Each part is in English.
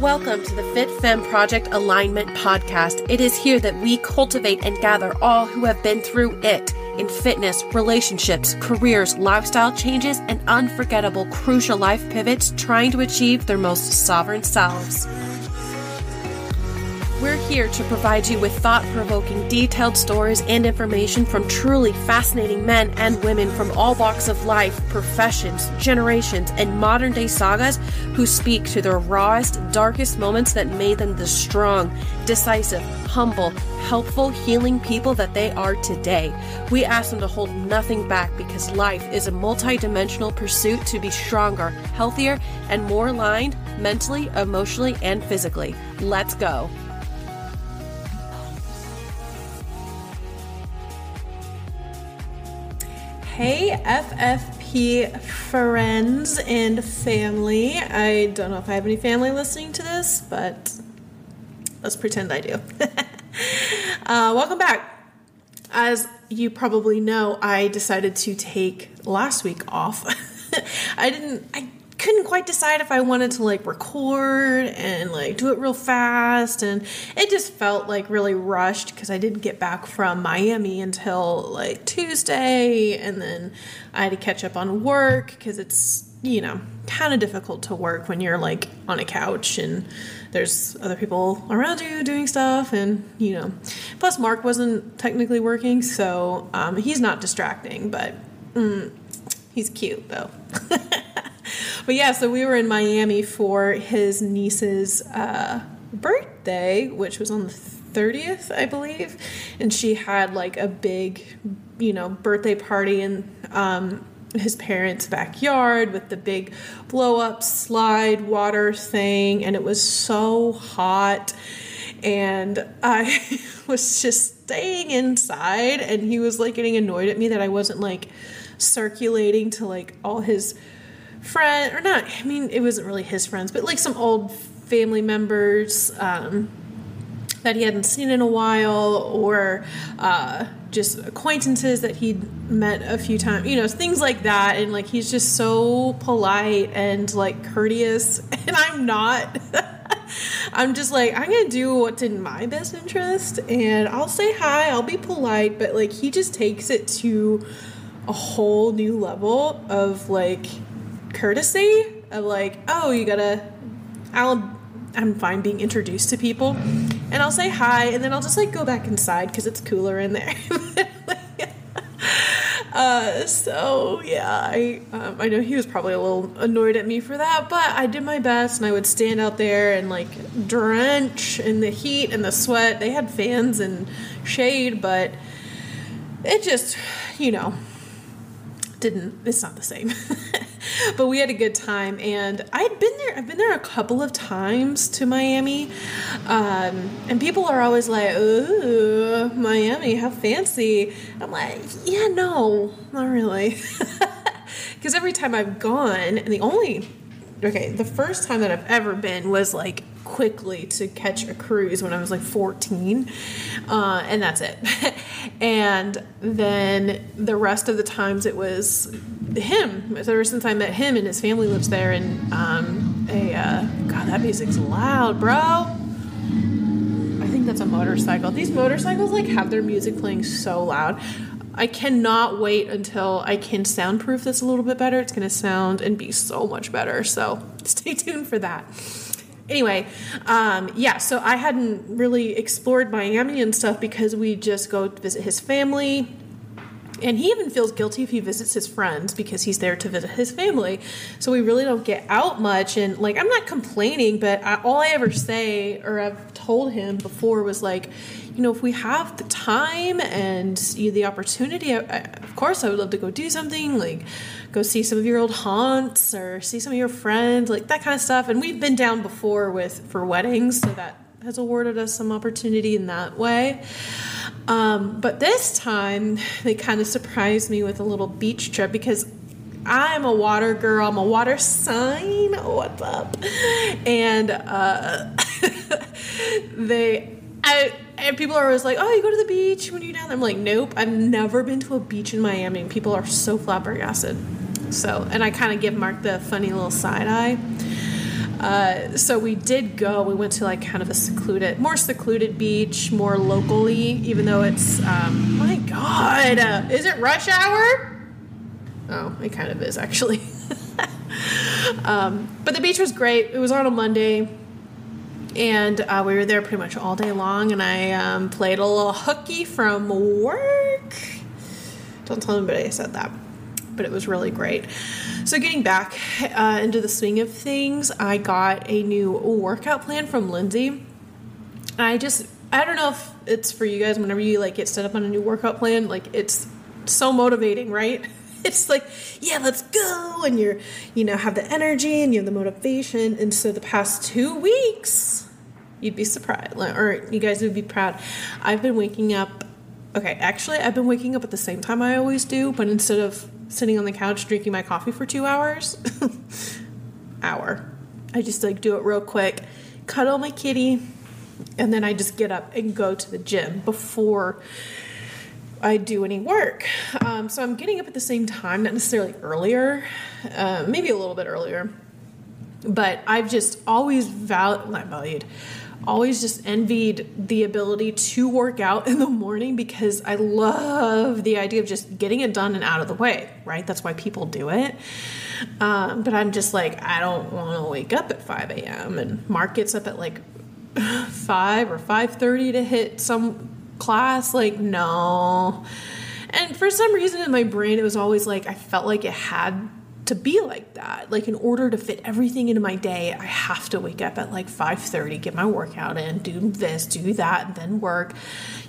Welcome to the Fit Femme Project Alignment Podcast. It is here that we cultivate and gather all who have been through it in fitness, relationships, careers, lifestyle changes, and unforgettable crucial life pivots trying to achieve their most sovereign selves. We're here to provide you with thought provoking, detailed stories and information from truly fascinating men and women from all walks of life, professions, generations, and modern day sagas who speak to their rawest, darkest moments that made them the strong, decisive, humble, helpful, healing people that they are today. We ask them to hold nothing back because life is a multidimensional pursuit to be stronger, healthier, and more aligned mentally, emotionally, and physically. Let's go. Hey, FFP friends and family. I don't know if I have any family listening to this, but let's pretend I do. uh, welcome back. As you probably know, I decided to take last week off. I didn't, I couldn't quite decide if I wanted to like record and like do it real fast and it just felt like really rushed because I didn't get back from Miami until like Tuesday and then I had to catch up on work because it's you know kind of difficult to work when you're like on a couch and there's other people around you doing stuff and you know. Plus Mark wasn't technically working so um, he's not distracting but mm, he's cute though but yeah, so we were in Miami for his niece's uh, birthday, which was on the 30th, I believe. And she had like a big, you know, birthday party in um, his parents' backyard with the big blow up slide water thing. And it was so hot. And I was just staying inside, and he was like getting annoyed at me that I wasn't like circulating to like all his friend or not i mean it wasn't really his friends but like some old family members um, that he hadn't seen in a while or uh, just acquaintances that he'd met a few times you know things like that. And like he's just so polite and like courteous. And i'm not. I'm just like i'm gonna do what's in my best interest and i'll say hi i'll be polite. But like he just takes it to a whole new level of like courtesy of like, oh, you gotta, I'll, I'm fine being introduced to people, and I'll say hi, and then I'll just like go back inside because it's cooler in there. uh, so yeah, I um, I know he was probably a little annoyed at me for that, but I did my best, and I would stand out there and like drench in the heat and the sweat. They had fans and shade, but it just, you know, didn't. It's not the same. but we had a good time and i'd been there i've been there a couple of times to miami um, and people are always like ooh miami how fancy. I'm like yeah no not really. Because every time i've gone and the only okay the first time that i've ever been was like quickly to catch a cruise when I was like 14, uh, and that's it. and then the rest of the times it was him. Ever since I met him, and his family lives there, and um, a uh, God, that music's loud, bro. I think that's a motorcycle. These motorcycles like have their music playing so loud. I cannot wait until I can soundproof this a little bit better. It's going to sound and be so much better. So stay tuned for that anyway, um, yeah, so I hadn't really explored Miami and stuff because we just go visit his family. And he even feels guilty if he visits his friends because he's there to visit his family. So we really don't get out much. And like, I'm not complaining, but I, all I ever say or I've told him before was like, you know, if we have the time and you the opportunity, I, I, of course, I would love to go do something like go see some of your old haunts or see some of your friends, like that kind of stuff. And we've been down before with for weddings, so that has awarded us some opportunity in that way. Um, but this time, they kind of surprised me with a little beach trip because I'm a water girl. I'm a water sign. What's up? And uh, they, I, and people are always like, "Oh, you go to the beach when you're down there." I'm like, "Nope, I've never been to a beach in Miami." People are so flabbergasted. So, and I kind of give Mark the funny little side eye. Uh, so we did go. We went to like kind of a secluded, more secluded beach, more locally, even though it's, um, my God, uh, is it rush hour? Oh, it kind of is actually. um, but the beach was great. It was on a Monday and uh, we were there pretty much all day long and i um, played a little hooky from work. Don't tell anybody i said that but it was really great. So getting back uh, into the swing of things i got a new workout plan from lindsay. I just i don't know if it's for you guys whenever you like get set up on a new workout plan like it's so motivating right it's like yeah let's go and you're you know have the energy and you have the motivation. And so the past two weeks you'd be surprised or you guys would be proud. I've been waking up okay actually i've been waking up at the same time i always do but instead of sitting on the couch drinking my coffee for two hours hour i just like do it real quick cuddle my kitty and then i just get up and go to the gym before I do any work. Um, so I'm getting up at the same time, not necessarily earlier, uh, maybe a little bit earlier. But I've just always val- not valued, always just envied the ability to work out in the morning because I love the idea of just getting it done and out of the way, right? That's why people do it. Um, but I'm just like, I don't want to wake up at 5 a.m. and Mark gets up at like 5 or 5.30 to hit some class like no. And for some reason in my brain it was always like i felt like it had to be like that. Like in order to fit everything into my day i have to wake up at like 5.30 get my workout in do this do that and then work.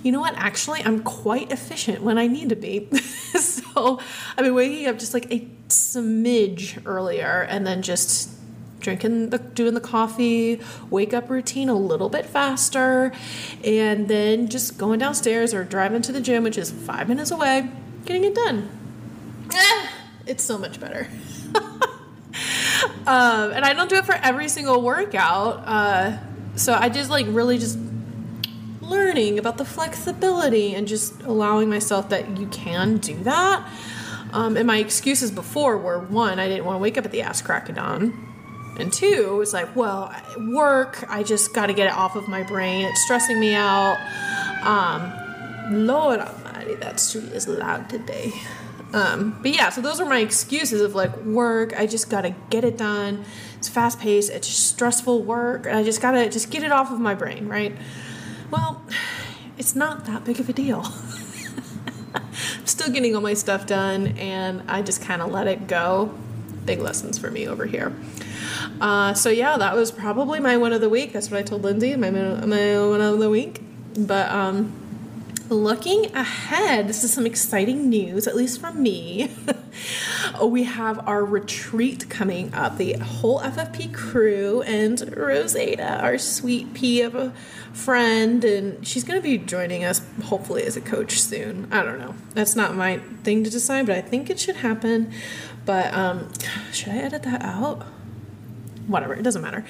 You know what? Actually i'm quite efficient when i need to be. So i've been waking up just like a smidge earlier and then just drinking the doing the coffee wake up routine a little bit faster and then just going downstairs or driving to the gym which is five minutes away getting it done. Eh, it's so much better. Um, and i don't do it for every single workout uh, so i just like really just learning about the flexibility and just allowing myself that you can do that. Um, and my excuses before were one, I didn't want to wake up at the ass crack of dawn. And two, it's like, well, work, I just got to get it off of my brain. It's stressing me out. Um, Lord Almighty, that street is loud today. Um, but yeah, so those are my excuses of like work. I just got to get it done. It's fast paced. It's stressful work. And I just got to just get it off of my brain, right? Well, it's not that big of a deal. I'm still getting all my stuff done and I just kind of let it go. Big lessons for me over here. Uh, so yeah, that was probably my one of the week. That's what I told Lindsay, my my one of the week. But um, looking ahead, this is some exciting news, at least from me. we have our retreat coming up. The whole FFP crew and Rosada, our sweet pea of a friend, and she's going to be joining us hopefully as a coach soon. I don't know. That's not my thing to decide, but I think it should happen. But um, should I edit that out? Whatever, it doesn't matter.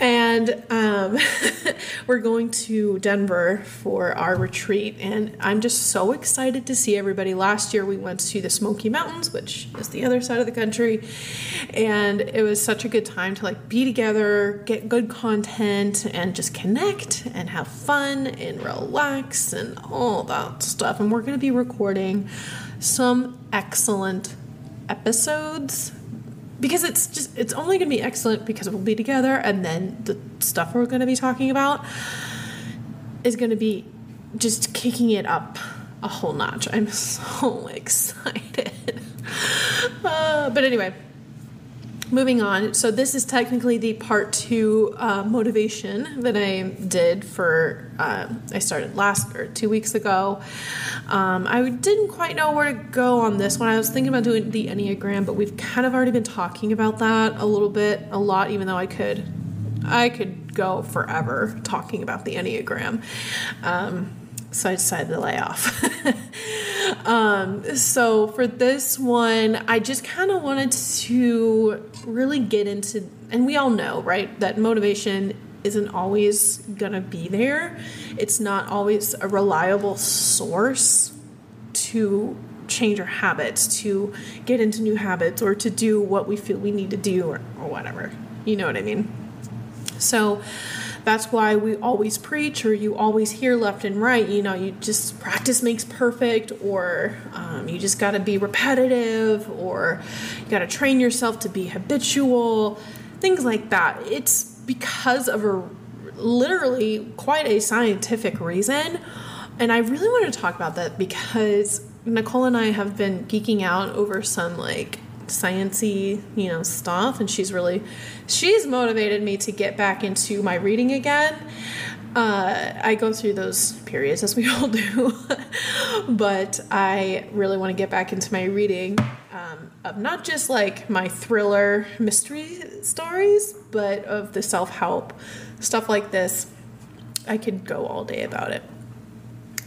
And um, we're going to Denver for our retreat, and I'm just so excited to see everybody. Last year we went to the Smoky Mountains, which is the other side of the country, and it was such a good time to like be together, get good content, and just connect and have fun and relax and all that stuff. And we're going to be recording some excellent episodes because it's just it's only going to be excellent because we'll be together and then the stuff we're going to be talking about is going to be just kicking it up a whole notch. I'm so excited. Uh, but anyway moving on. So this is technically the part two uh, motivation that i did for uh, i started last or two weeks ago. Um, i didn't quite know where to go on this one. I was thinking about doing the enneagram but we've kind of already been talking about that a little bit a lot even though i could i could go forever talking about the enneagram. Um, so I decided to lay off. um, so for this one, I just kind of wanted to really get into, and we all know, right, that motivation isn't always gonna be there. It's not always a reliable source to change our habits, to get into new habits, or to do what we feel we need to do, or, or whatever. You know what I mean? So that's why we always preach, or you always hear left and right. You know, you just practice makes perfect, or um, you just got to be repetitive, or you got to train yourself to be habitual, things like that. It's because of a literally quite a scientific reason. And I really want to talk about that because Nicole and I have been geeking out over some like sciency, you know, stuff and she's really she's motivated me to get back into my reading again. Uh, I go through those periods as we all do, but I really want to get back into my reading um, of not just like my thriller mystery stories, but of the self help stuff like this. I could go all day about it.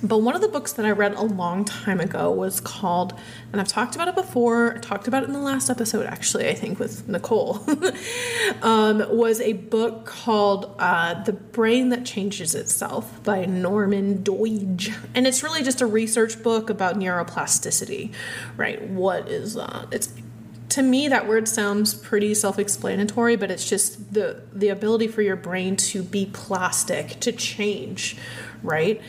But one of the books that I read a long time ago was called, and I've talked about it before, I talked about it in the last episode actually, I think, with Nicole, um, was a book called uh, The Brain That Changes Itself by Norman Doidge. And it's really just a research book about neuroplasticity, right? What is that? It's to me that word sounds pretty self-explanatory but it's just the the ability for your brain to be plastic to change right?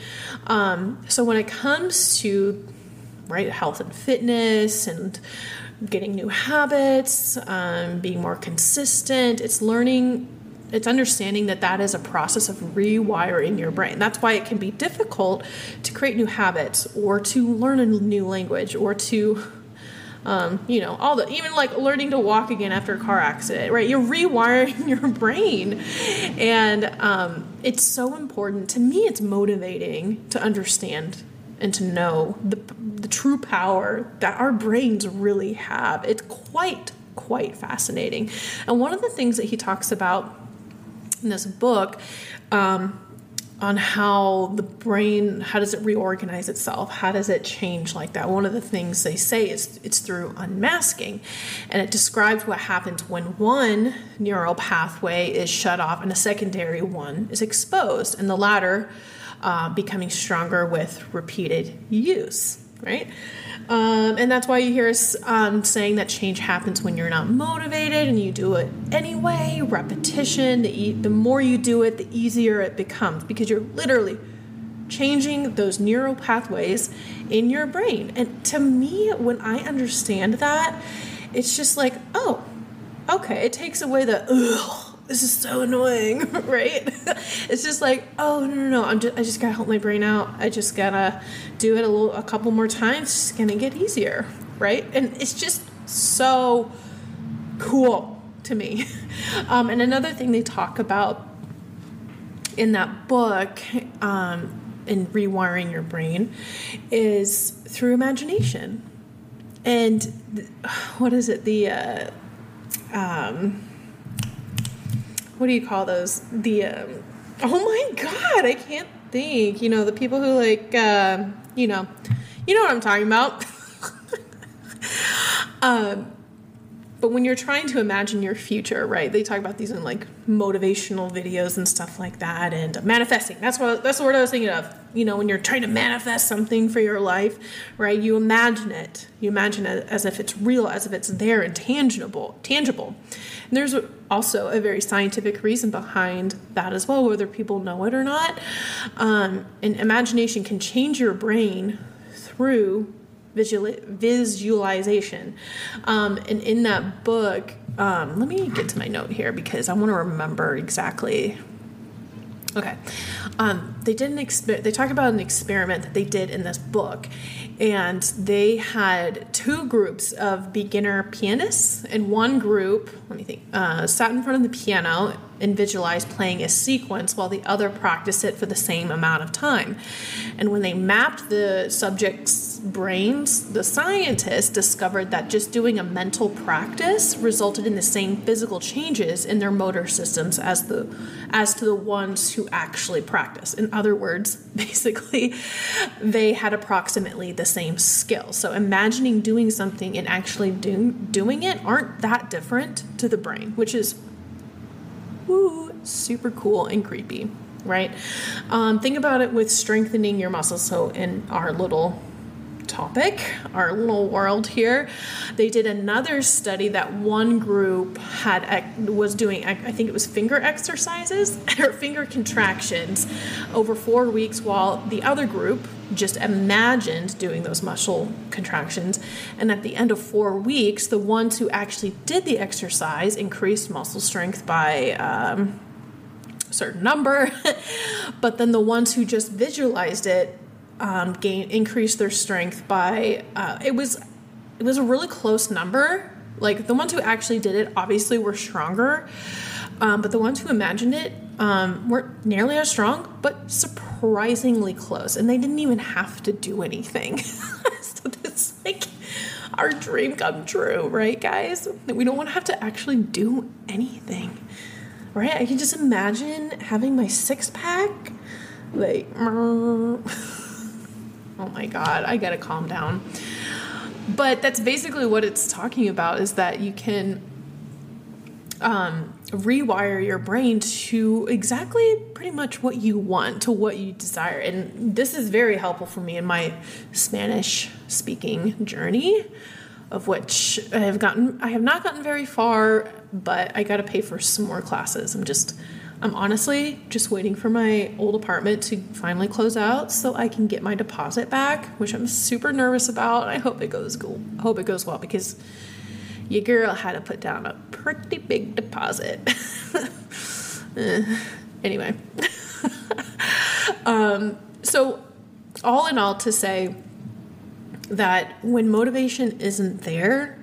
Um, so when it comes to right health and fitness and getting new habits, um, being more consistent, it's learning it's understanding that that is a process of rewiring your brain. That's why it can be difficult to create new habits or to learn a new language or to um, you know, all the even like learning to walk again after a car accident, right? You're rewiring your brain, and um, it's so important to me. It's motivating to understand and to know the the true power that our brains really have. It's quite quite fascinating, and one of the things that he talks about in this book. Um, on how the brain how does it reorganize itself? How does it change like that? One of the things they say is it's through unmasking. And it describes what happens when one neural pathway is shut off and a secondary one is exposed and the latter uh, becoming stronger with repeated use right um, and that's why you hear us um, saying that change happens when you're not motivated and you do it anyway. Repetition, the, e- the more you do it, the easier it becomes because you're literally changing those neural pathways in your brain. And to me, when I understand that, it's just like, oh, okay, it takes away the, ugh, this is so annoying, right? it's just like, oh no no no, I'm just I just gotta help my brain out. I just gotta do it a little a couple more times. It's gonna get easier, right? And it's just so cool to me. Um, and another thing they talk about in that book, um, in rewiring your brain, is through imagination. And th- what is it? The uh, um, what do you call those? The um, oh my god, I can't think. You know, the people who like, uh, you know, you know what I'm talking about. um, but when you're trying to imagine your future, right? They talk about these in like motivational videos and stuff like that, and manifesting. That's what that's the word I was thinking of. You know, when you're trying to manifest something for your life, right? You imagine it. You imagine it as if it's real, as if it's there and tangible. Tangible. And there's also a very scientific reason behind that as well, whether people know it or not. Um, and imagination can change your brain through visual, visualization. Um, and in that book, um, let me get to my note here because I want to remember exactly. Okay, um, they did an exper- They talk about an experiment that they did in this book, and they had two groups of beginner pianists, and one group, let me think, uh, sat in front of the piano and visualized playing a sequence while the other practiced it for the same amount of time. And when they mapped the subjects' brains, the scientists discovered that just doing a mental practice resulted in the same physical changes in their motor systems as the as to the ones who actually practice. In other words, basically they had approximately the same skill. So imagining doing something and actually do, doing it aren't that different to the brain, which is woo, super cool and creepy right? Um, think about it with strengthening your muscles. So, in our little topic, our little world here, they did another study that one group had was doing I think it was finger exercises or finger contractions over 4 weeks while the other group just imagined doing those muscle contractions. And at the end of 4 weeks the ones who actually did the exercise increased muscle strength by um, certain number. But then the ones who just visualized it um, gain increase their strength by uh, it was it was a really close number. Like the ones who actually did it obviously were stronger um, but the ones who imagined it um, weren't nearly as strong but surprisingly close and they didn't even have to do anything. So this like our dream come true right guys? We don't want to have to actually do anything right? I can just imagine having my six pack, like, oh my god, I gotta calm down. But that's basically what it's talking about is that you can um, rewire your brain to exactly pretty much what you want, to what you desire. And this is very helpful for me in my Spanish speaking journey of which I have gotten I have not gotten very far, but I got to pay for some more classes. I'm just I'm honestly just waiting for my old apartment to finally close out so I can get my deposit back, which I'm super nervous about. I hope it goes cool. I hope it goes well because your girl had to put down a pretty big deposit. anyway. um, so all in all to say that when motivation isn't there,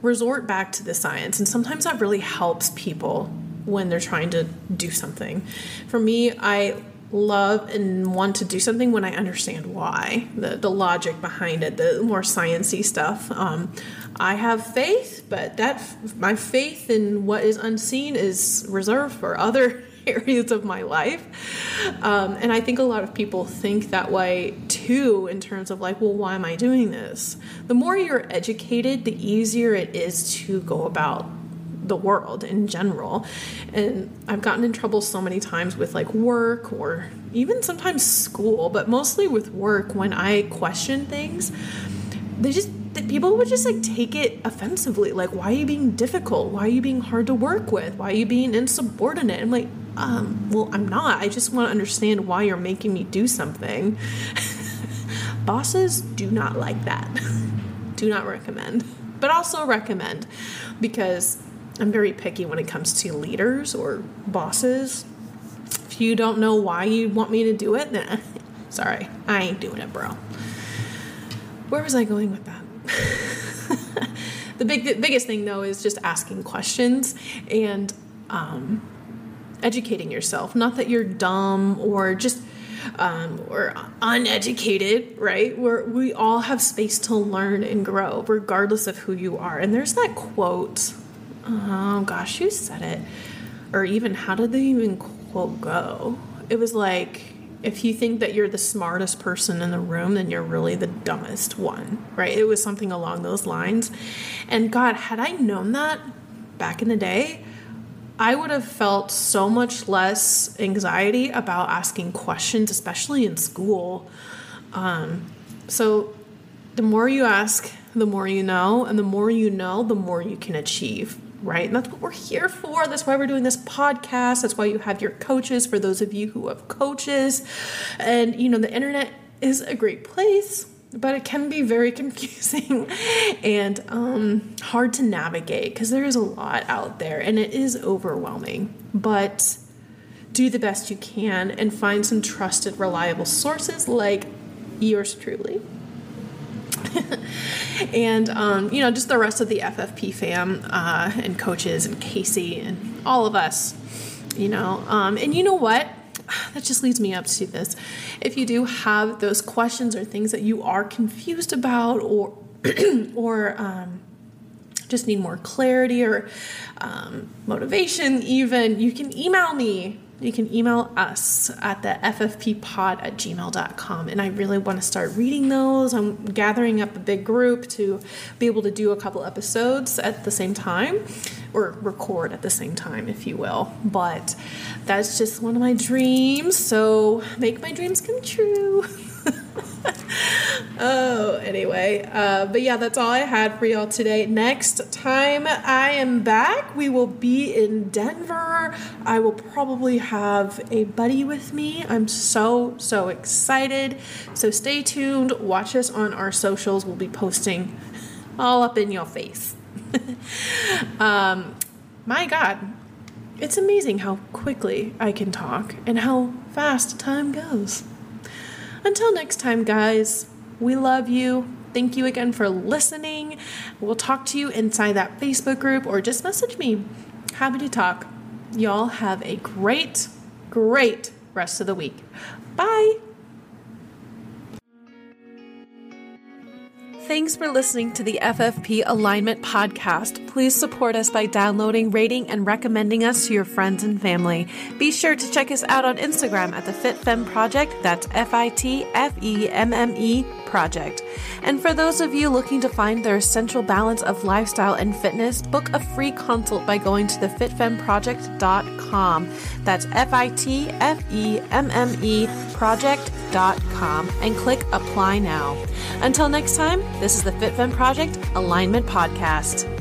resort back to the science. And sometimes that really helps people when they're trying to do something. For me, I love and want to do something when I understand why, the, the logic behind it, the more sciency stuff. Um, I have faith, but that my faith in what is unseen is reserved for other areas of my life. Um, and I think a lot of people think that way too, in terms of like, well, why am I doing this? The more you're educated, the easier it is to go about the world in general. And I've gotten in trouble so many times with like work or even sometimes school, but mostly with work when I question things. They just people would just like take it offensively like why are you being difficult why are you being hard to work with why are you being insubordinate i'm like um, well, I'm not. I just want to understand why you're making me do something. Bosses do not like that. do not recommend. But also recommend because I'm very picky when it comes to leaders or bosses. If you don't know why you want me to do it, then sorry, I ain't doing it, bro. Where was I going with that? the big the biggest thing though is just asking questions and um, educating yourself. Not that you're dumb or just um, or uneducated, right? Where we all have space to learn and grow, regardless of who you are. And there's that quote. Oh gosh, who said it? Or even how did they even quote go? It was like, if you think that you're the smartest person in the room, then you're really the dumbest one, right? It was something along those lines. And God, had I known that back in the day, I would have felt so much less anxiety about asking questions, especially in school. Um, so, the more you ask, the more you know, and the more you know, the more you can achieve, right? And that's what we're here for. That's why we're doing this podcast. That's why you have your coaches for those of you who have coaches. And, you know, the internet is a great place but it can be very confusing and um, hard to navigate because there is a lot out there and it is overwhelming. But do the best you can and find some trusted, reliable sources like yours truly. and um, you know, just the rest of the FFP fam uh, and coaches and Casey and all of us. You know, um, and you know what? that just leads me up to this. If you do have those questions or things that you are confused about or or um, just need more clarity or um, motivation, even, you can email me you can email us at the ffppod at gmail.com. And I really want to start reading those. I'm gathering up a big group to be able to do a couple episodes at the same time, or record at the same time, if you will. But that's just one of my dreams. So make my dreams come true. oh, anyway. Uh, but yeah, that's all I had for y'all today. Next time I am back, we will be in Denver. I will probably have a buddy with me. I'm so, so excited. So stay tuned. Watch us on our socials. We'll be posting all up in your face. um, my God, it's amazing how quickly I can talk and how fast time goes. Until next time, guys, we love you. Thank you again for listening. We'll talk to you inside that Facebook group or just message me. Happy to talk. Y'all have a great, great rest of the week. Bye. Thanks for listening to the FFP Alignment Podcast. Please support us by downloading, rating, and recommending us to your friends and family. Be sure to check us out on Instagram at the FitFemme Project. That's F I T F E M M E Project. And for those of you looking to find their essential balance of lifestyle and fitness, book a free consult by going to thefitfemmeproject.com. That's F I T F E M M E project.com and click apply now. Until next time, this is the FitFemme Project Alignment Podcast.